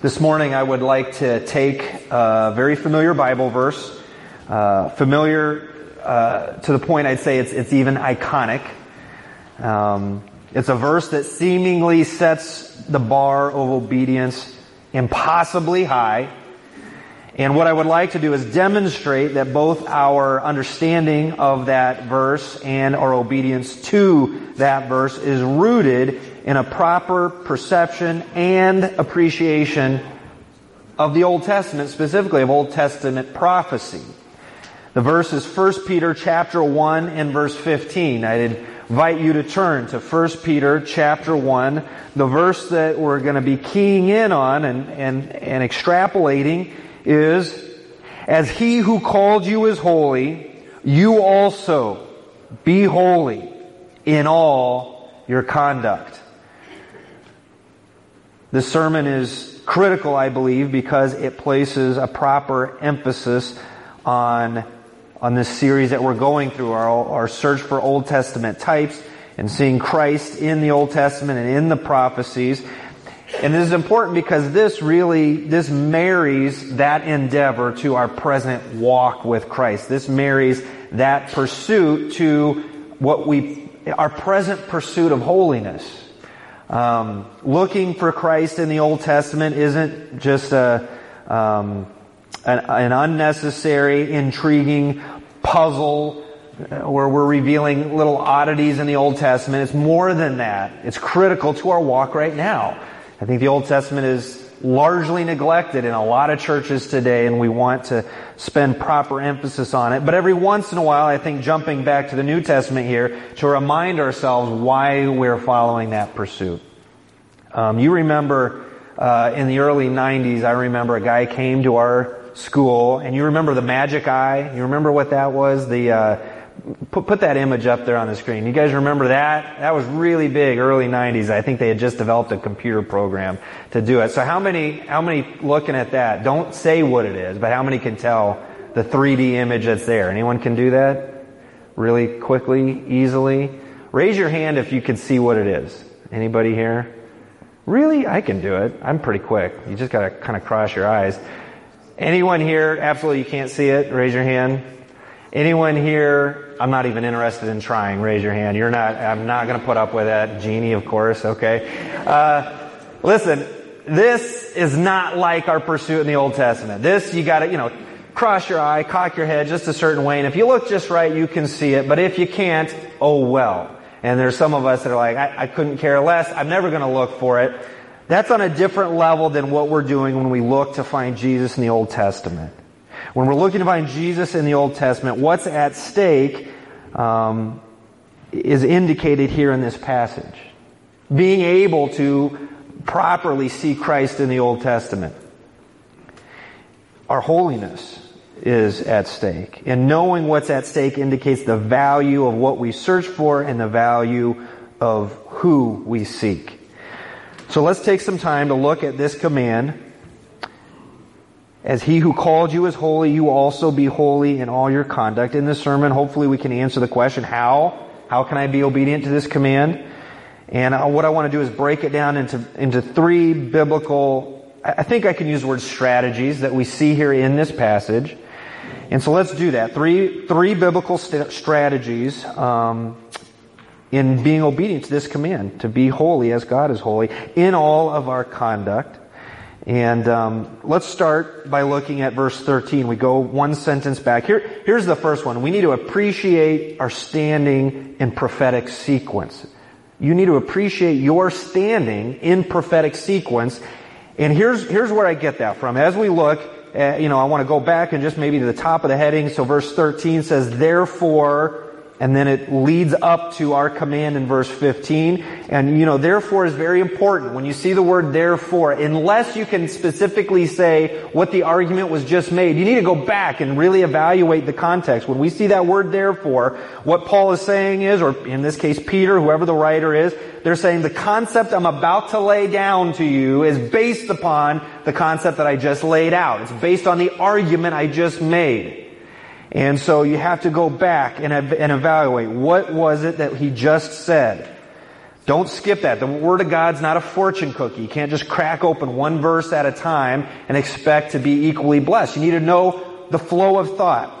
This morning I would like to take a very familiar Bible verse, uh, familiar uh, to the point I'd say it's, it's even iconic. Um, it's a verse that seemingly sets the bar of obedience impossibly high. And what I would like to do is demonstrate that both our understanding of that verse and our obedience to that verse is rooted in a proper perception and appreciation of the Old Testament, specifically of Old Testament prophecy. The verse is 1 Peter chapter 1 and verse 15. I invite you to turn to 1 Peter chapter 1. The verse that we're going to be keying in on and, and, and extrapolating is, as he who called you is holy, you also be holy in all your conduct. This sermon is critical, I believe, because it places a proper emphasis on, on this series that we're going through, our, our search for Old Testament types and seeing Christ in the Old Testament and in the prophecies. And this is important because this really, this marries that endeavor to our present walk with Christ. This marries that pursuit to what we, our present pursuit of holiness. Um, looking for Christ in the Old Testament isn't just a, um, an, an unnecessary, intriguing puzzle where we're revealing little oddities in the Old Testament. It's more than that. It's critical to our walk right now. I think the Old Testament is largely neglected in a lot of churches today and we want to spend proper emphasis on it. But every once in a while, I think jumping back to the New Testament here to remind ourselves why we're following that pursuit. Um, you remember uh, in the early 90s, I remember a guy came to our school and you remember the magic eye? You remember what that was? The, uh, put, put that image up there on the screen. You guys remember that? That was really big, early 90s. I think they had just developed a computer program to do it. So how many, how many looking at that, don't say what it is, but how many can tell the 3D image that's there? Anyone can do that? Really quickly, easily? Raise your hand if you can see what it is. Anybody here? Really? I can do it. I'm pretty quick. You just gotta kind of cross your eyes. Anyone here, absolutely you can't see it? Raise your hand. Anyone here, I'm not even interested in trying, raise your hand. You're not, I'm not going to put up with that. Jeannie, of course, okay. Uh, listen, this is not like our pursuit in the Old Testament. This, you gotta, you know, cross your eye, cock your head just a certain way, and if you look just right, you can see it, but if you can't, oh well. And there's some of us that are like, I, I couldn't care less, I'm never going to look for it. That's on a different level than what we're doing when we look to find Jesus in the Old Testament. When we're looking to find Jesus in the Old Testament, what's at stake um, is indicated here in this passage. Being able to properly see Christ in the Old Testament. Our holiness is at stake. And knowing what's at stake indicates the value of what we search for and the value of who we seek. So let's take some time to look at this command as he who called you is holy, you also be holy in all your conduct. In this sermon, hopefully we can answer the question, how? How can I be obedient to this command? And uh, what I want to do is break it down into, into three biblical, I think I can use the word strategies that we see here in this passage. And so let's do that. Three, three biblical st- strategies, um, in being obedient to this command, to be holy as God is holy in all of our conduct. And um, let's start by looking at verse 13. We go one sentence back. Here, here's the first one. We need to appreciate our standing in prophetic sequence. You need to appreciate your standing in prophetic sequence. And here's, here's where I get that from. As we look, at, you know, I want to go back and just maybe to the top of the heading. So verse 13 says, therefore, and then it leads up to our command in verse 15. And you know, therefore is very important. When you see the word therefore, unless you can specifically say what the argument was just made, you need to go back and really evaluate the context. When we see that word therefore, what Paul is saying is, or in this case Peter, whoever the writer is, they're saying the concept I'm about to lay down to you is based upon the concept that I just laid out. It's based on the argument I just made. And so you have to go back and, and evaluate what was it that he just said. Don't skip that. The Word of God's not a fortune cookie. You can't just crack open one verse at a time and expect to be equally blessed. You need to know the flow of thought.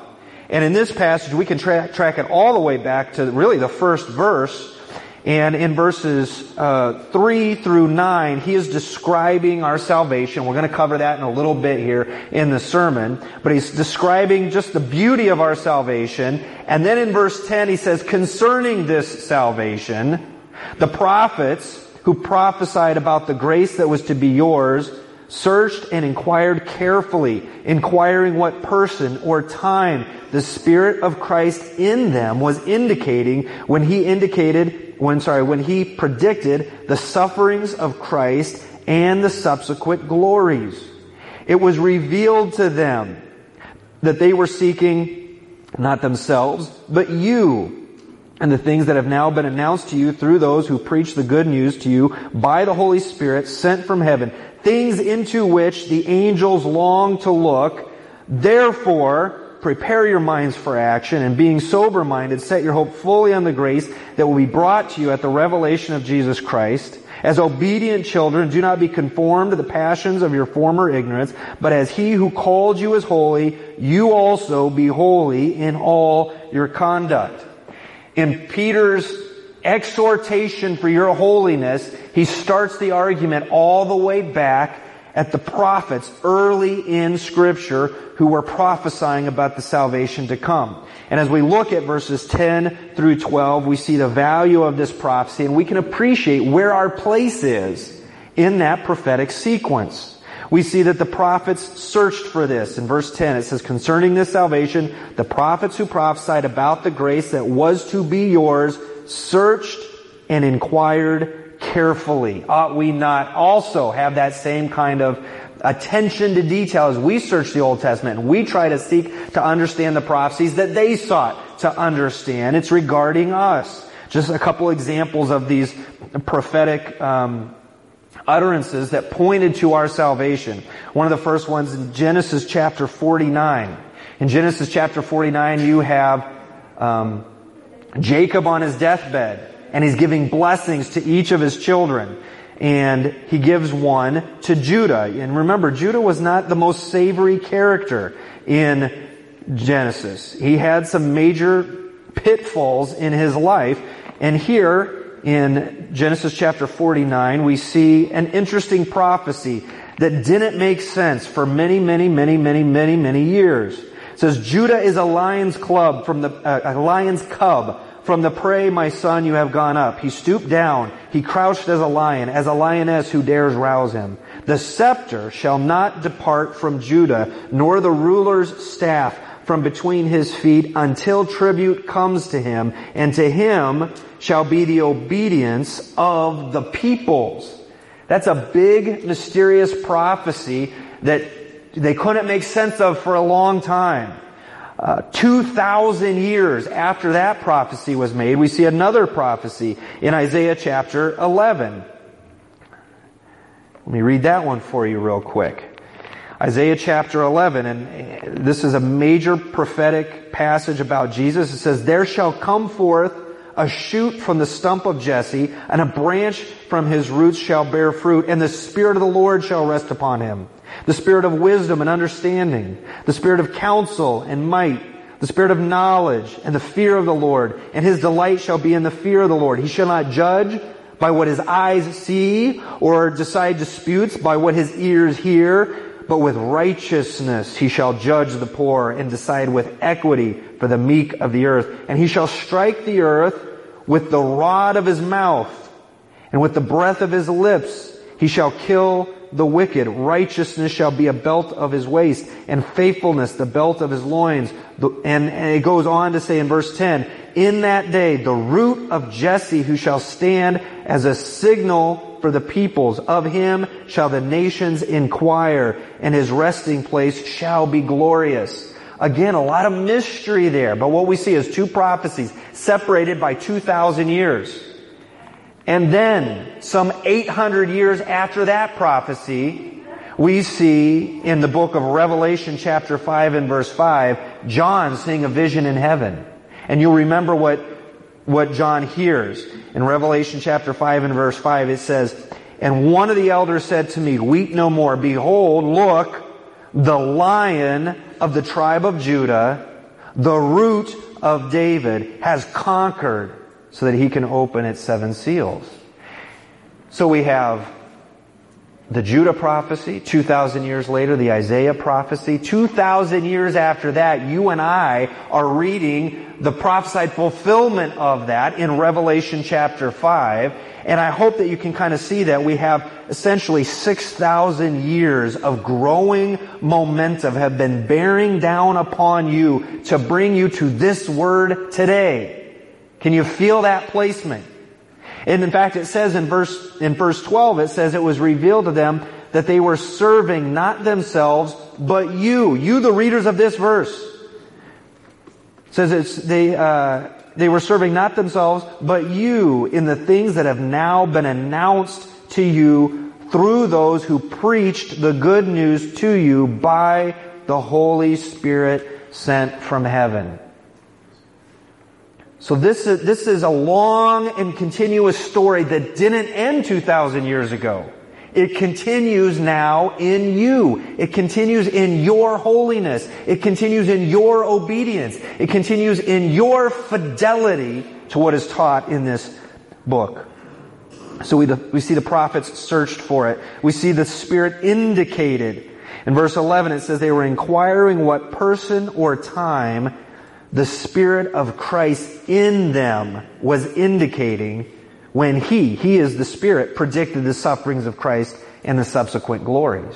And in this passage, we can tra- track it all the way back to really the first verse. And in verses uh, 3 through 9, he is describing our salvation. We're going to cover that in a little bit here in the sermon. But he's describing just the beauty of our salvation. And then in verse 10, he says, concerning this salvation, the prophets who prophesied about the grace that was to be yours searched and inquired carefully, inquiring what person or time the Spirit of Christ in them was indicating when he indicated, when, sorry, when he predicted the sufferings of Christ and the subsequent glories. It was revealed to them that they were seeking not themselves, but you, and the things that have now been announced to you through those who preach the good news to you by the Holy Spirit sent from heaven, things into which the angels long to look. Therefore, prepare your minds for action and being sober minded, set your hope fully on the grace that will be brought to you at the revelation of Jesus Christ. As obedient children, do not be conformed to the passions of your former ignorance, but as he who called you is holy, you also be holy in all your conduct in Peter's exhortation for your holiness, he starts the argument all the way back at the prophets early in scripture who were prophesying about the salvation to come. And as we look at verses 10 through 12, we see the value of this prophecy and we can appreciate where our place is in that prophetic sequence. We see that the prophets searched for this. In verse 10, it says, concerning this salvation, the prophets who prophesied about the grace that was to be yours searched and inquired carefully. Ought we not also have that same kind of attention to detail as we search the Old Testament and we try to seek to understand the prophecies that they sought to understand? It's regarding us. Just a couple examples of these prophetic um, utterances that pointed to our salvation. One of the first ones in Genesis chapter 49. In Genesis chapter 49, you have um, Jacob on his deathbed, and he's giving blessings to each of his children. And he gives one to Judah. And remember, Judah was not the most savory character in Genesis. He had some major pitfalls in his life. And here, in Genesis chapter 49, we see an interesting prophecy that didn't make sense for many, many, many, many, many, many years. It says, Judah is a lion's club from the, uh, a lion's cub. From the prey, my son, you have gone up. He stooped down. He crouched as a lion, as a lioness who dares rouse him. The scepter shall not depart from Judah, nor the ruler's staff from between his feet until tribute comes to him, and to him shall be the obedience of the peoples. That's a big, mysterious prophecy that they couldn't make sense of for a long time. Uh, 2,000 years after that prophecy was made, we see another prophecy in Isaiah chapter 11. Let me read that one for you real quick. Isaiah chapter 11, and this is a major prophetic passage about Jesus. It says, There shall come forth a shoot from the stump of Jesse, and a branch from his roots shall bear fruit, and the Spirit of the Lord shall rest upon him. The Spirit of wisdom and understanding, the Spirit of counsel and might, the Spirit of knowledge and the fear of the Lord, and his delight shall be in the fear of the Lord. He shall not judge by what his eyes see, or decide disputes by what his ears hear, but with righteousness he shall judge the poor and decide with equity for the meek of the earth. And he shall strike the earth with the rod of his mouth and with the breath of his lips. He shall kill the wicked. Righteousness shall be a belt of his waist and faithfulness the belt of his loins. And, and it goes on to say in verse 10, in that day, the root of Jesse who shall stand as a signal for the peoples. Of him shall the nations inquire, and his resting place shall be glorious. Again, a lot of mystery there, but what we see is two prophecies separated by 2,000 years. And then, some 800 years after that prophecy, we see in the book of Revelation chapter 5 and verse 5, John seeing a vision in heaven. And you'll remember what what John hears. In Revelation chapter 5 and verse 5, it says, And one of the elders said to me, Weep no more. Behold, look, the lion of the tribe of Judah, the root of David, has conquered so that he can open its seven seals. So we have the Judah prophecy, 2,000 years later, the Isaiah prophecy. 2,000 years after that, you and I are reading the prophesied fulfillment of that in Revelation chapter 5. And I hope that you can kind of see that we have essentially 6,000 years of growing momentum have been bearing down upon you to bring you to this word today. Can you feel that placement? And in fact, it says in verse, in verse 12, it says it was revealed to them that they were serving not themselves, but you. You, the readers of this verse. It says it's, they, uh, they were serving not themselves, but you in the things that have now been announced to you through those who preached the good news to you by the Holy Spirit sent from heaven. So this is, this is a long and continuous story that didn't end 2,000 years ago. It continues now in you. It continues in your holiness. It continues in your obedience. It continues in your fidelity to what is taught in this book. So we, we see the prophets searched for it. We see the Spirit indicated. In verse 11 it says they were inquiring what person or time the Spirit of Christ in them was indicating when He, He is the Spirit, predicted the sufferings of Christ and the subsequent glories.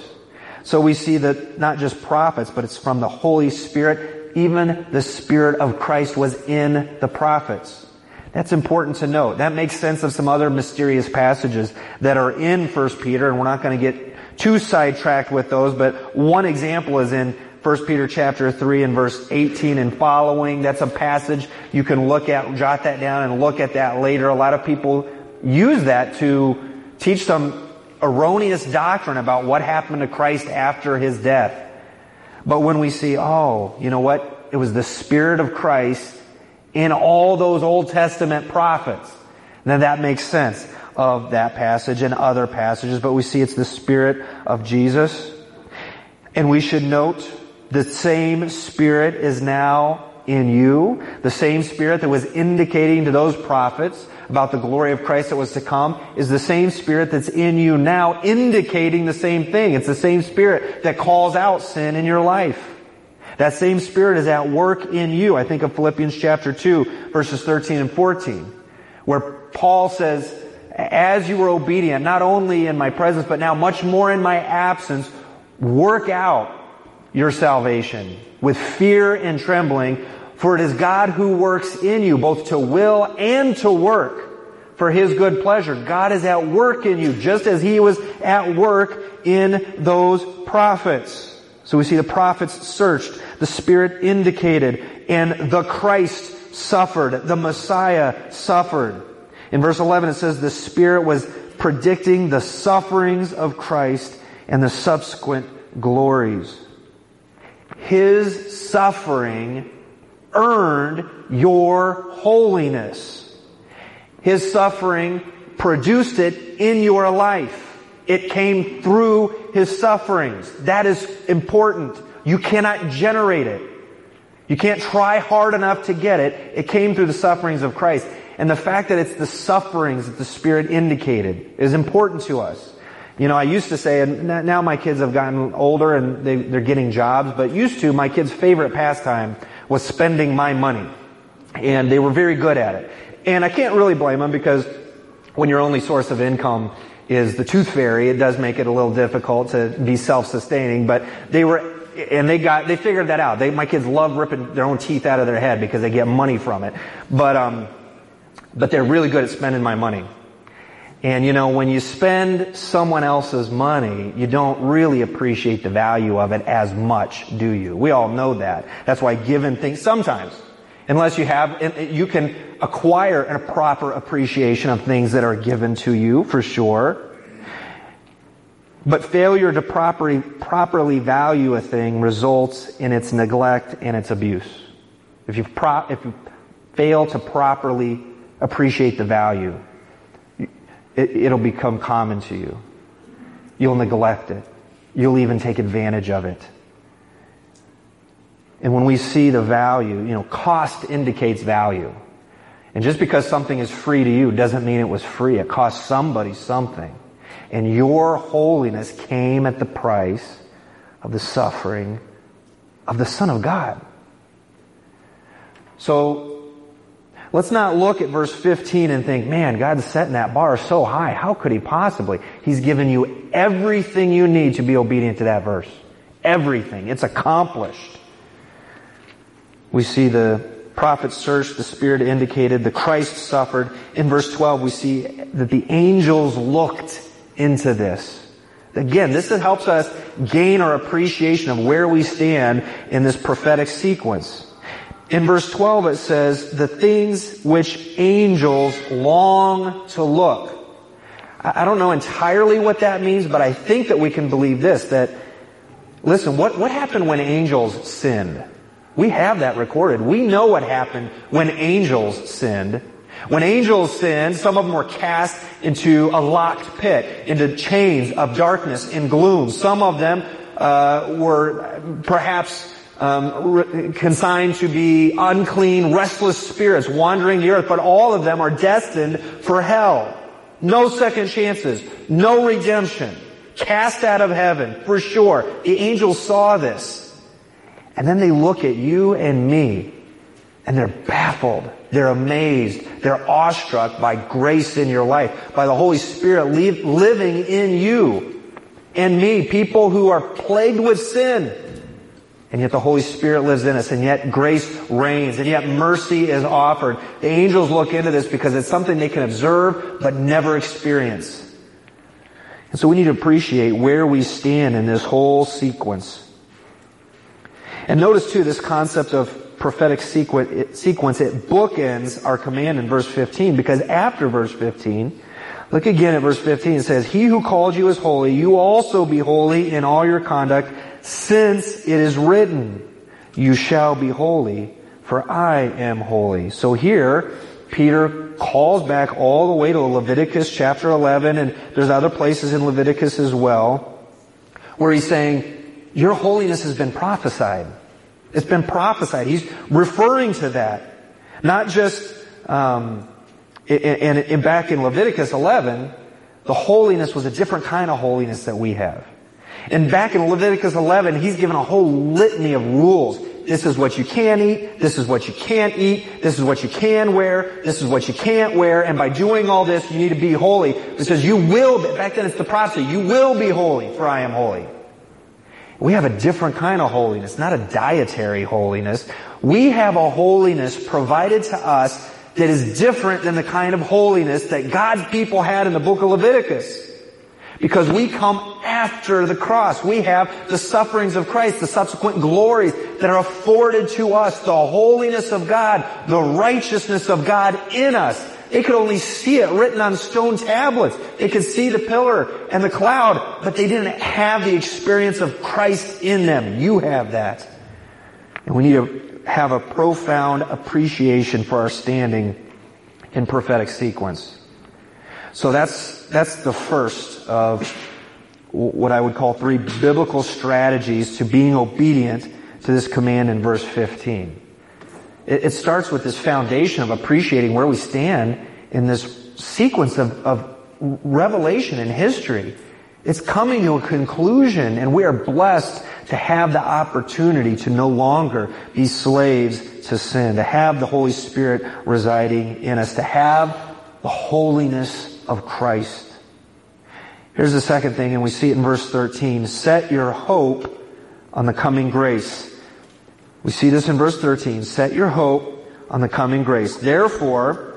So we see that not just prophets, but it's from the Holy Spirit. Even the Spirit of Christ was in the prophets. That's important to note. That makes sense of some other mysterious passages that are in 1 Peter, and we're not going to get too sidetracked with those, but one example is in 1 Peter chapter 3 and verse 18 and following. That's a passage you can look at, jot that down and look at that later. A lot of people use that to teach some erroneous doctrine about what happened to Christ after his death. But when we see, oh, you know what? It was the Spirit of Christ in all those Old Testament prophets. Then that makes sense of that passage and other passages, but we see it's the Spirit of Jesus. And we should note the same Spirit is now in you. The same Spirit that was indicating to those prophets about the glory of Christ that was to come is the same Spirit that's in you now indicating the same thing. It's the same Spirit that calls out sin in your life. That same Spirit is at work in you. I think of Philippians chapter 2 verses 13 and 14 where Paul says, as you were obedient, not only in my presence, but now much more in my absence, work out your salvation with fear and trembling, for it is God who works in you both to will and to work for His good pleasure. God is at work in you just as He was at work in those prophets. So we see the prophets searched, the Spirit indicated, and the Christ suffered, the Messiah suffered. In verse 11 it says the Spirit was predicting the sufferings of Christ and the subsequent glories. His suffering earned your holiness. His suffering produced it in your life. It came through His sufferings. That is important. You cannot generate it. You can't try hard enough to get it. It came through the sufferings of Christ. And the fact that it's the sufferings that the Spirit indicated is important to us. You know, I used to say, and now my kids have gotten older and they, they're getting jobs, but used to, my kids' favorite pastime was spending my money. And they were very good at it. And I can't really blame them because when your only source of income is the tooth fairy, it does make it a little difficult to be self-sustaining, but they were, and they got, they figured that out. They, my kids love ripping their own teeth out of their head because they get money from it. But, um, but they're really good at spending my money. And you know, when you spend someone else's money, you don't really appreciate the value of it as much, do you? We all know that. That's why given things, sometimes, unless you have, you can acquire a proper appreciation of things that are given to you, for sure. But failure to properly, properly value a thing results in its neglect and its abuse. If you, pro, if you fail to properly appreciate the value. It, it'll become common to you. You'll neglect it. You'll even take advantage of it. And when we see the value, you know, cost indicates value. And just because something is free to you doesn't mean it was free. It cost somebody something. And your holiness came at the price of the suffering of the Son of God. So, let's not look at verse 15 and think, man, God's setting that bar so high. How could He possibly? He's given you everything you need to be obedient to that verse. Everything. It's accomplished. We see the prophets searched, the Spirit indicated, the Christ suffered. In verse 12, we see that the angels looked into this. Again, this helps us gain our appreciation of where we stand in this prophetic sequence. In verse 12 it says, the things which angels long to look. I don't know entirely what that means, but I think that we can believe this, that, listen, what, what happened when angels sinned? We have that recorded. We know what happened when angels sinned. When angels sinned, some of them were cast into a locked pit, into chains of darkness and gloom. Some of them uh, were perhaps um, consigned to be unclean, restless spirits wandering the earth, but all of them are destined for hell. No second chances, no redemption, cast out of heaven for sure. The angels saw this. And then they look at you and me and they're baffled. They're amazed. They're awestruck by grace in your life, by the Holy Spirit living in you and me, people who are plagued with sin. And yet the Holy Spirit lives in us, and yet grace reigns, and yet mercy is offered. The angels look into this because it's something they can observe but never experience. And so we need to appreciate where we stand in this whole sequence. And notice too this concept of prophetic sequence, it bookends our command in verse 15 because after verse 15, look again at verse 15, it says, He who called you is holy, you also be holy in all your conduct, since it is written, you shall be holy, for I am holy. So here, Peter calls back all the way to Leviticus chapter 11, and there's other places in Leviticus as well, where he's saying, your holiness has been prophesied. It's been prophesied. He's referring to that. Not just, um, and, back in Leviticus 11, the holiness was a different kind of holiness that we have. And back in Leviticus 11, he's given a whole litany of rules. This is what you can eat. This is what you can't eat. This is what you can wear. This is what you can't wear. And by doing all this, you need to be holy because you will, be, back then it's the prophecy, you will be holy for I am holy. We have a different kind of holiness, not a dietary holiness. We have a holiness provided to us that is different than the kind of holiness that God's people had in the book of Leviticus. Because we come after the cross. We have the sufferings of Christ, the subsequent glories that are afforded to us, the holiness of God, the righteousness of God in us. They could only see it written on stone tablets. They could see the pillar and the cloud, but they didn't have the experience of Christ in them. You have that. And we need to have a profound appreciation for our standing in prophetic sequence. So that's, that's the first of what I would call three biblical strategies to being obedient to this command in verse 15. It, it starts with this foundation of appreciating where we stand in this sequence of, of revelation in history. It's coming to a conclusion and we are blessed to have the opportunity to no longer be slaves to sin, to have the Holy Spirit residing in us, to have the holiness of Christ. Here's the second thing, and we see it in verse 13. Set your hope on the coming grace we see this in verse 13. Set your hope on the coming grace. Therefore,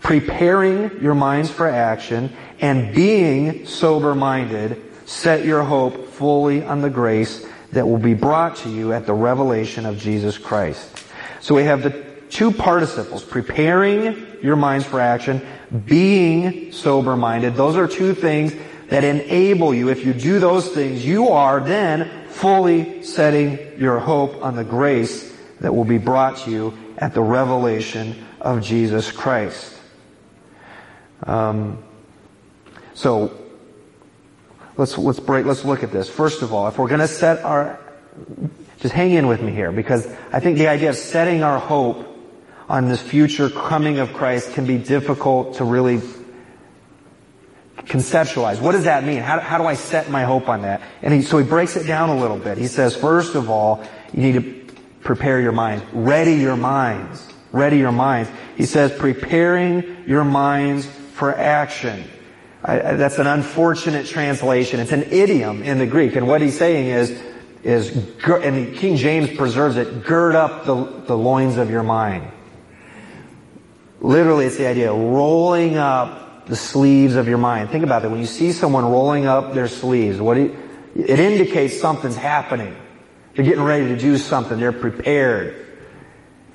preparing your minds for action and being sober-minded, set your hope fully on the grace that will be brought to you at the revelation of Jesus Christ. So we have the two participles, preparing your minds for action, being sober-minded. Those are two things that enable you. If you do those things, you are then fully setting your hope on the grace that will be brought to you at the revelation of Jesus Christ. Um, so let's let's break. Let's look at this. First of all, if we're going to set our, just hang in with me here, because I think the idea of setting our hope on this future coming of Christ can be difficult to really conceptualize. What does that mean? How, how do I set my hope on that? And he, so he breaks it down a little bit. He says, first of all, you need to prepare your mind. Ready your minds. Ready your minds. He says, preparing your minds for action. I, I, that's an unfortunate translation. It's an idiom in the Greek. And what he's saying is, is, and King James preserves it, gird up the, the loins of your mind. Literally, it's the idea of rolling up the sleeves of your mind. Think about that. When you see someone rolling up their sleeves, what you, it indicates something's happening. They're getting ready to do something. They're prepared.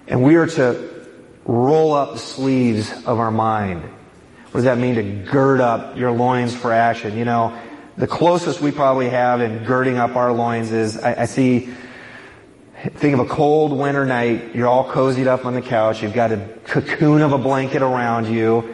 And we are to roll up the sleeves of our mind. What does that mean to gird up your loins for action? You know, the closest we probably have in girding up our loins is I, I see Think of a cold winter night. You're all cozied up on the couch. You've got a cocoon of a blanket around you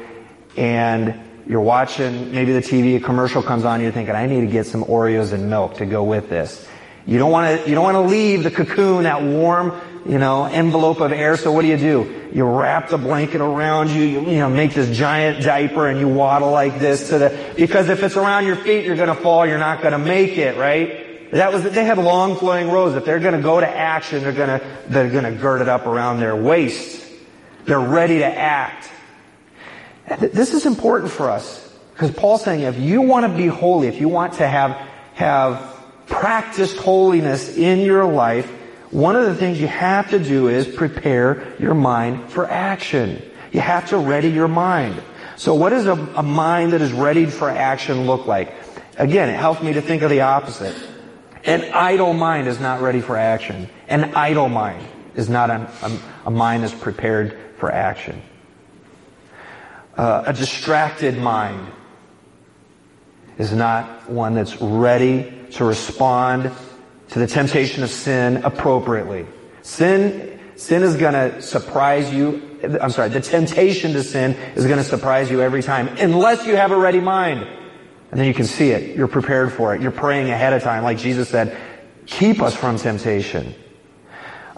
and you're watching maybe the TV, a commercial comes on, you're thinking, I need to get some Oreos and milk to go with this. You don't want to, you don't want to leave the cocoon, that warm, you know, envelope of air. So what do you do? You wrap the blanket around you, you, you know, make this giant diaper and you waddle like this to the, because if it's around your feet, you're going to fall, you're not going to make it, right? That was, they had long flowing robes. If they're gonna go to action, they're gonna, they're gonna gird it up around their waist. They're ready to act. This is important for us. Because Paul's saying if you want to be holy, if you want to have, have practiced holiness in your life, one of the things you have to do is prepare your mind for action. You have to ready your mind. So what does a, a mind that is readied for action look like? Again, it helps me to think of the opposite. An idle mind is not ready for action. An idle mind is not a, a, a mind that's prepared for action. Uh, a distracted mind is not one that's ready to respond to the temptation of sin appropriately. Sin, sin is gonna surprise you. I'm sorry, the temptation to sin is gonna surprise you every time, unless you have a ready mind. And then you can see it. You're prepared for it. You're praying ahead of time. Like Jesus said, keep us from temptation.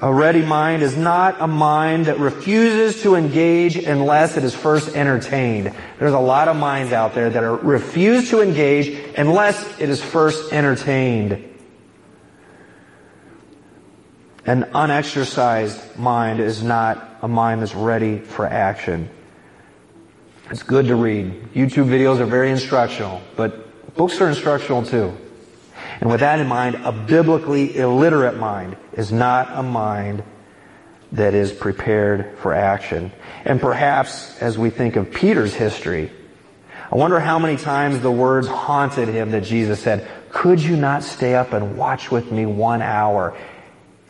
A ready mind is not a mind that refuses to engage unless it is first entertained. There's a lot of minds out there that are refuse to engage unless it is first entertained. An unexercised mind is not a mind that's ready for action. It's good to read. YouTube videos are very instructional, but books are instructional too. And with that in mind, a biblically illiterate mind is not a mind that is prepared for action. And perhaps as we think of Peter's history, I wonder how many times the words haunted him that Jesus said, could you not stay up and watch with me one hour?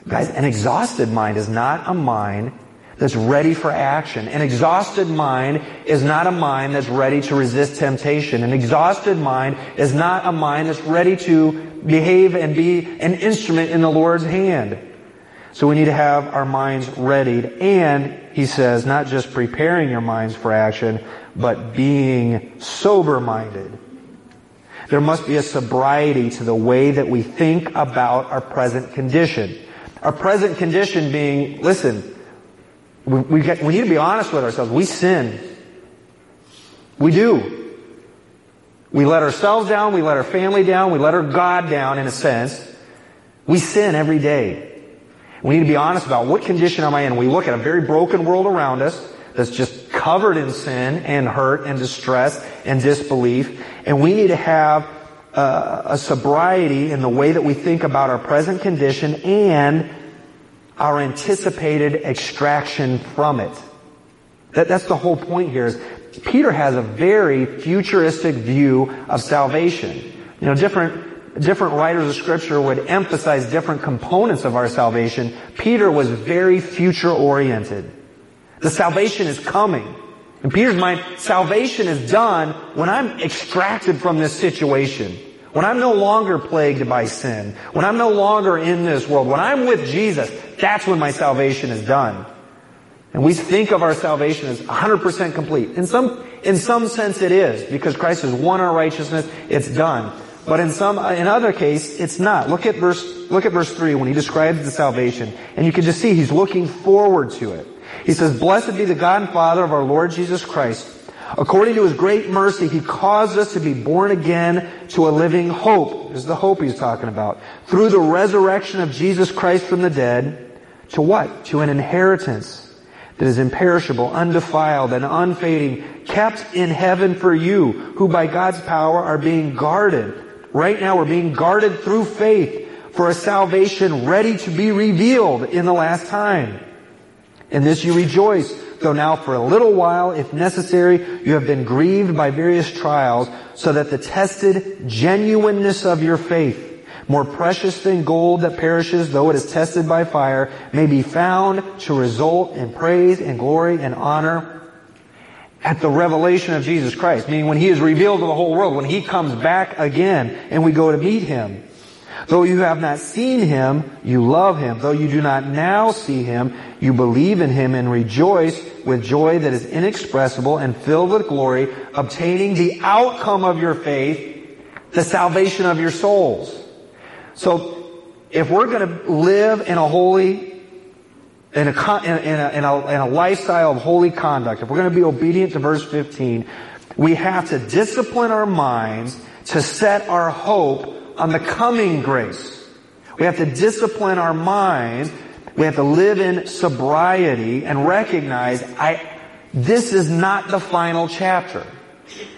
Guys, an exhausted mind is not a mind that's ready for action. An exhausted mind is not a mind that's ready to resist temptation. An exhausted mind is not a mind that's ready to behave and be an instrument in the Lord's hand. So we need to have our minds readied and, he says, not just preparing your minds for action, but being sober-minded. There must be a sobriety to the way that we think about our present condition. Our present condition being, listen, we, we, get, we need to be honest with ourselves. We sin. We do. We let ourselves down, we let our family down, we let our God down in a sense. We sin every day. We need to be honest about what condition am I in. We look at a very broken world around us that's just covered in sin and hurt and distress and disbelief. And we need to have uh, a sobriety in the way that we think about our present condition and our anticipated extraction from it. That, that's the whole point here is Peter has a very futuristic view of salvation. You know, different, different writers of scripture would emphasize different components of our salvation. Peter was very future oriented. The salvation is coming. In Peter's mind, salvation is done when I'm extracted from this situation. When I'm no longer plagued by sin, when I'm no longer in this world, when I'm with Jesus, that's when my salvation is done. And we think of our salvation as 100% complete. In some, in some sense it is, because Christ has won our righteousness, it's done. But in some, in other case, it's not. Look at verse, look at verse 3 when he describes the salvation. And you can just see he's looking forward to it. He says, Blessed be the God and Father of our Lord Jesus Christ. According to his great mercy, he caused us to be born again to a living hope. This is the hope he's talking about. Through the resurrection of Jesus Christ from the dead, to what? To an inheritance that is imperishable, undefiled, and unfading, kept in heaven for you, who by God's power are being guarded. Right now we're being guarded through faith for a salvation ready to be revealed in the last time. In this you rejoice, though now for a little while, if necessary, you have been grieved by various trials, so that the tested genuineness of your faith, more precious than gold that perishes, though it is tested by fire, may be found to result in praise and glory and honor at the revelation of Jesus Christ. Meaning when He is revealed to the whole world, when He comes back again and we go to meet Him. Though you have not seen Him, you love Him. Though you do not now see Him, you believe in Him and rejoice with joy that is inexpressible and filled with glory, obtaining the outcome of your faith, the salvation of your souls. So, if we're going to live in a holy, in a, in a, in a, in a lifestyle of holy conduct, if we're going to be obedient to verse 15, we have to discipline our minds to set our hope on the coming grace. We have to discipline our minds. We have to live in sobriety and recognize I, this is not the final chapter.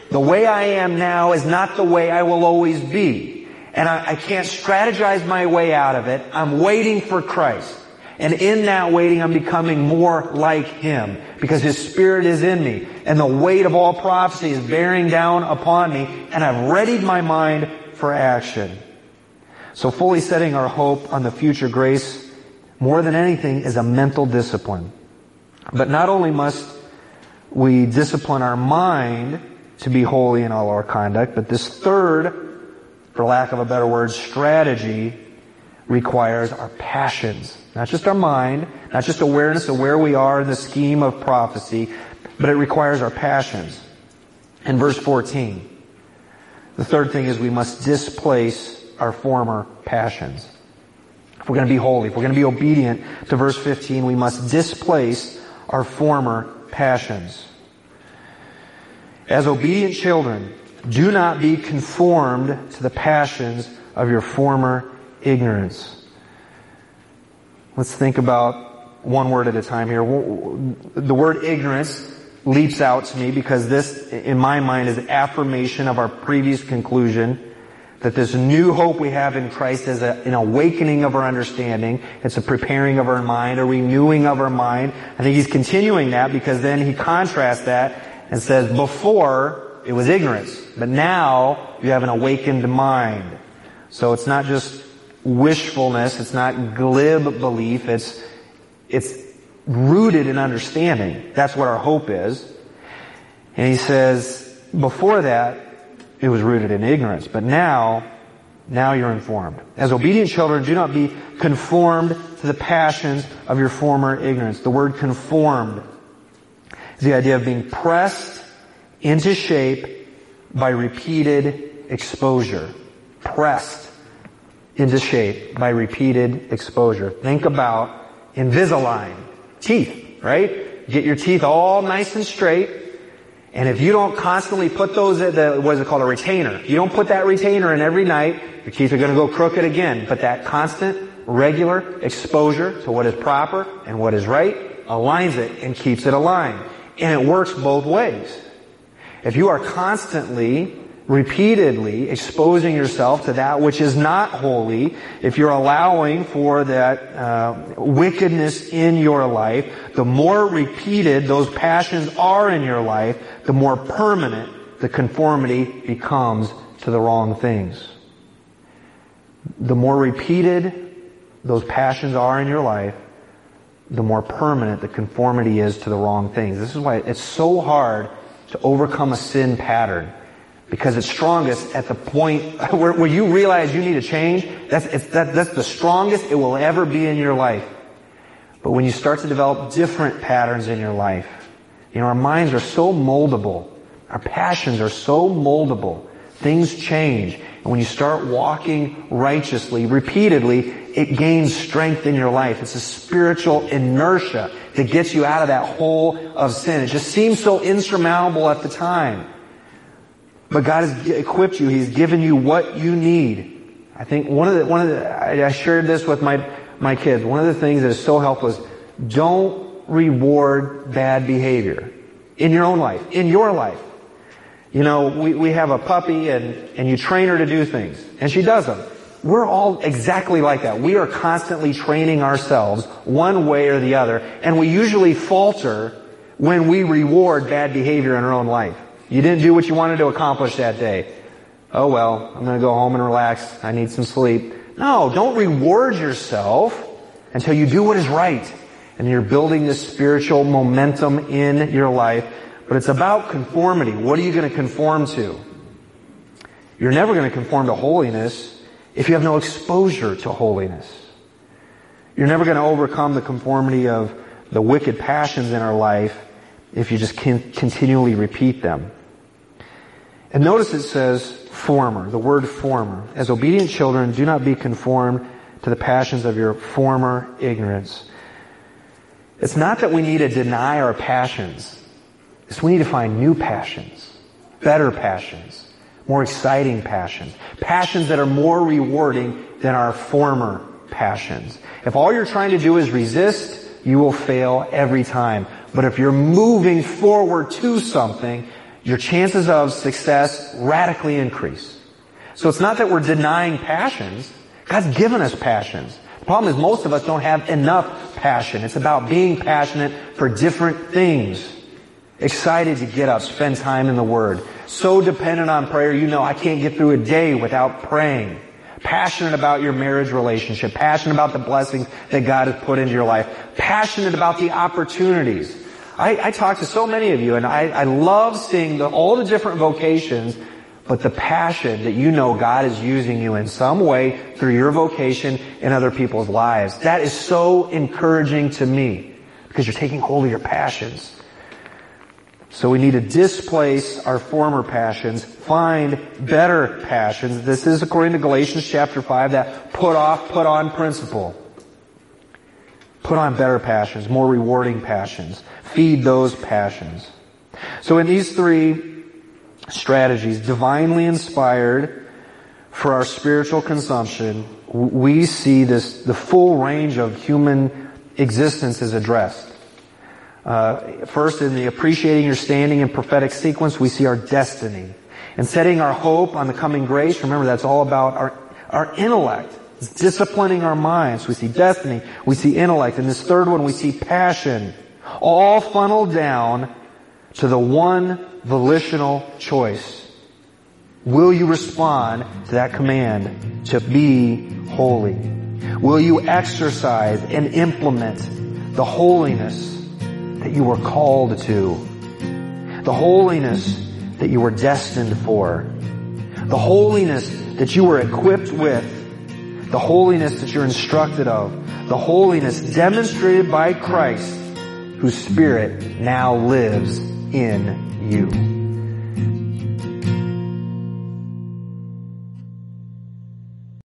The way I am now is not the way I will always be and I, I can't strategize my way out of it. I'm waiting for Christ. And in that waiting, I'm becoming more like Him because His Spirit is in me and the weight of all prophecy is bearing down upon me and I've readied my mind for action. So fully setting our hope on the future grace more than anything is a mental discipline. But not only must we discipline our mind to be holy in all our conduct, but this third for lack of a better word, strategy requires our passions. Not just our mind, not just awareness of where we are in the scheme of prophecy, but it requires our passions. In verse 14, the third thing is we must displace our former passions. If we're going to be holy, if we're going to be obedient to verse 15, we must displace our former passions. As obedient children, do not be conformed to the passions of your former ignorance. Let's think about one word at a time here. The word ignorance leaps out to me because this, in my mind, is affirmation of our previous conclusion that this new hope we have in Christ is a, an awakening of our understanding. It's a preparing of our mind, a renewing of our mind. I think he's continuing that because then he contrasts that and says, before it was ignorance. But now you have an awakened mind. So it's not just wishfulness, it's not glib belief, it's, it's rooted in understanding. That's what our hope is. And he says, before that, it was rooted in ignorance. But now, now you're informed. As obedient children, do not be conformed to the passions of your former ignorance. The word conformed is the idea of being pressed into shape by repeated exposure. Pressed into shape by repeated exposure. Think about Invisalign. Teeth, right? Get your teeth all nice and straight. And if you don't constantly put those, at the, what is it called, a retainer. you don't put that retainer in every night, your teeth are going to go crooked again. But that constant, regular exposure to what is proper and what is right aligns it and keeps it aligned. And it works both ways. If you are constantly, repeatedly exposing yourself to that which is not holy, if you're allowing for that uh, wickedness in your life, the more repeated those passions are in your life, the more permanent the conformity becomes to the wrong things. The more repeated those passions are in your life, the more permanent the conformity is to the wrong things. This is why it's so hard to overcome a sin pattern because it's strongest at the point where, where you realize you need a change. That's, that, that's the strongest it will ever be in your life. But when you start to develop different patterns in your life, you know, our minds are so moldable. Our passions are so moldable. Things change. And when you start walking righteously, repeatedly, it gains strength in your life. It's a spiritual inertia that gets you out of that hole of sin. It just seems so insurmountable at the time. But God has equipped you. He's given you what you need. I think one of the, one of the, I shared this with my, my kids. One of the things that is so helpful is don't reward bad behavior in your own life, in your life. You know, we, we have a puppy and, and you train her to do things and she does them. We're all exactly like that. We are constantly training ourselves one way or the other and we usually falter when we reward bad behavior in our own life. You didn't do what you wanted to accomplish that day. Oh well, I'm going to go home and relax. I need some sleep. No, don't reward yourself until you do what is right. And you're building this spiritual momentum in your life. But it's about conformity. What are you going to conform to? You're never going to conform to holiness if you have no exposure to holiness. You're never going to overcome the conformity of the wicked passions in our life if you just continually repeat them. And notice it says former, the word former. As obedient children, do not be conformed to the passions of your former ignorance. It's not that we need to deny our passions. It's we need to find new passions, better passions, more exciting passions, passions that are more rewarding than our former passions. If all you're trying to do is resist, you will fail every time. But if you're moving forward to something, your chances of success radically increase. So it's not that we're denying passions. God's given us passions. The problem is most of us don't have enough passion. It's about being passionate for different things. Excited to get up, spend time in the Word. So dependent on prayer, you know I can't get through a day without praying. Passionate about your marriage relationship. Passionate about the blessings that God has put into your life. Passionate about the opportunities. I, I talk to so many of you and I, I love seeing the, all the different vocations, but the passion that you know God is using you in some way through your vocation in other people's lives. That is so encouraging to me because you're taking hold of your passions. So we need to displace our former passions, find better passions. This is according to Galatians chapter 5, that put off, put on principle. Put on better passions, more rewarding passions. Feed those passions. So in these three strategies, divinely inspired for our spiritual consumption, we see this, the full range of human existence is addressed. Uh, first, in the appreciating your standing in prophetic sequence, we see our destiny. And setting our hope on the coming grace, remember that's all about our, our intellect. Disciplining our minds. We see destiny. We see intellect. And this third one, we see passion. All funneled down to the one volitional choice. Will you respond to that command to be holy? Will you exercise and implement the holiness that you were called to? The holiness that you were destined for? The holiness that you were equipped with the holiness that you're instructed of, the holiness demonstrated by Christ, whose Spirit now lives in you.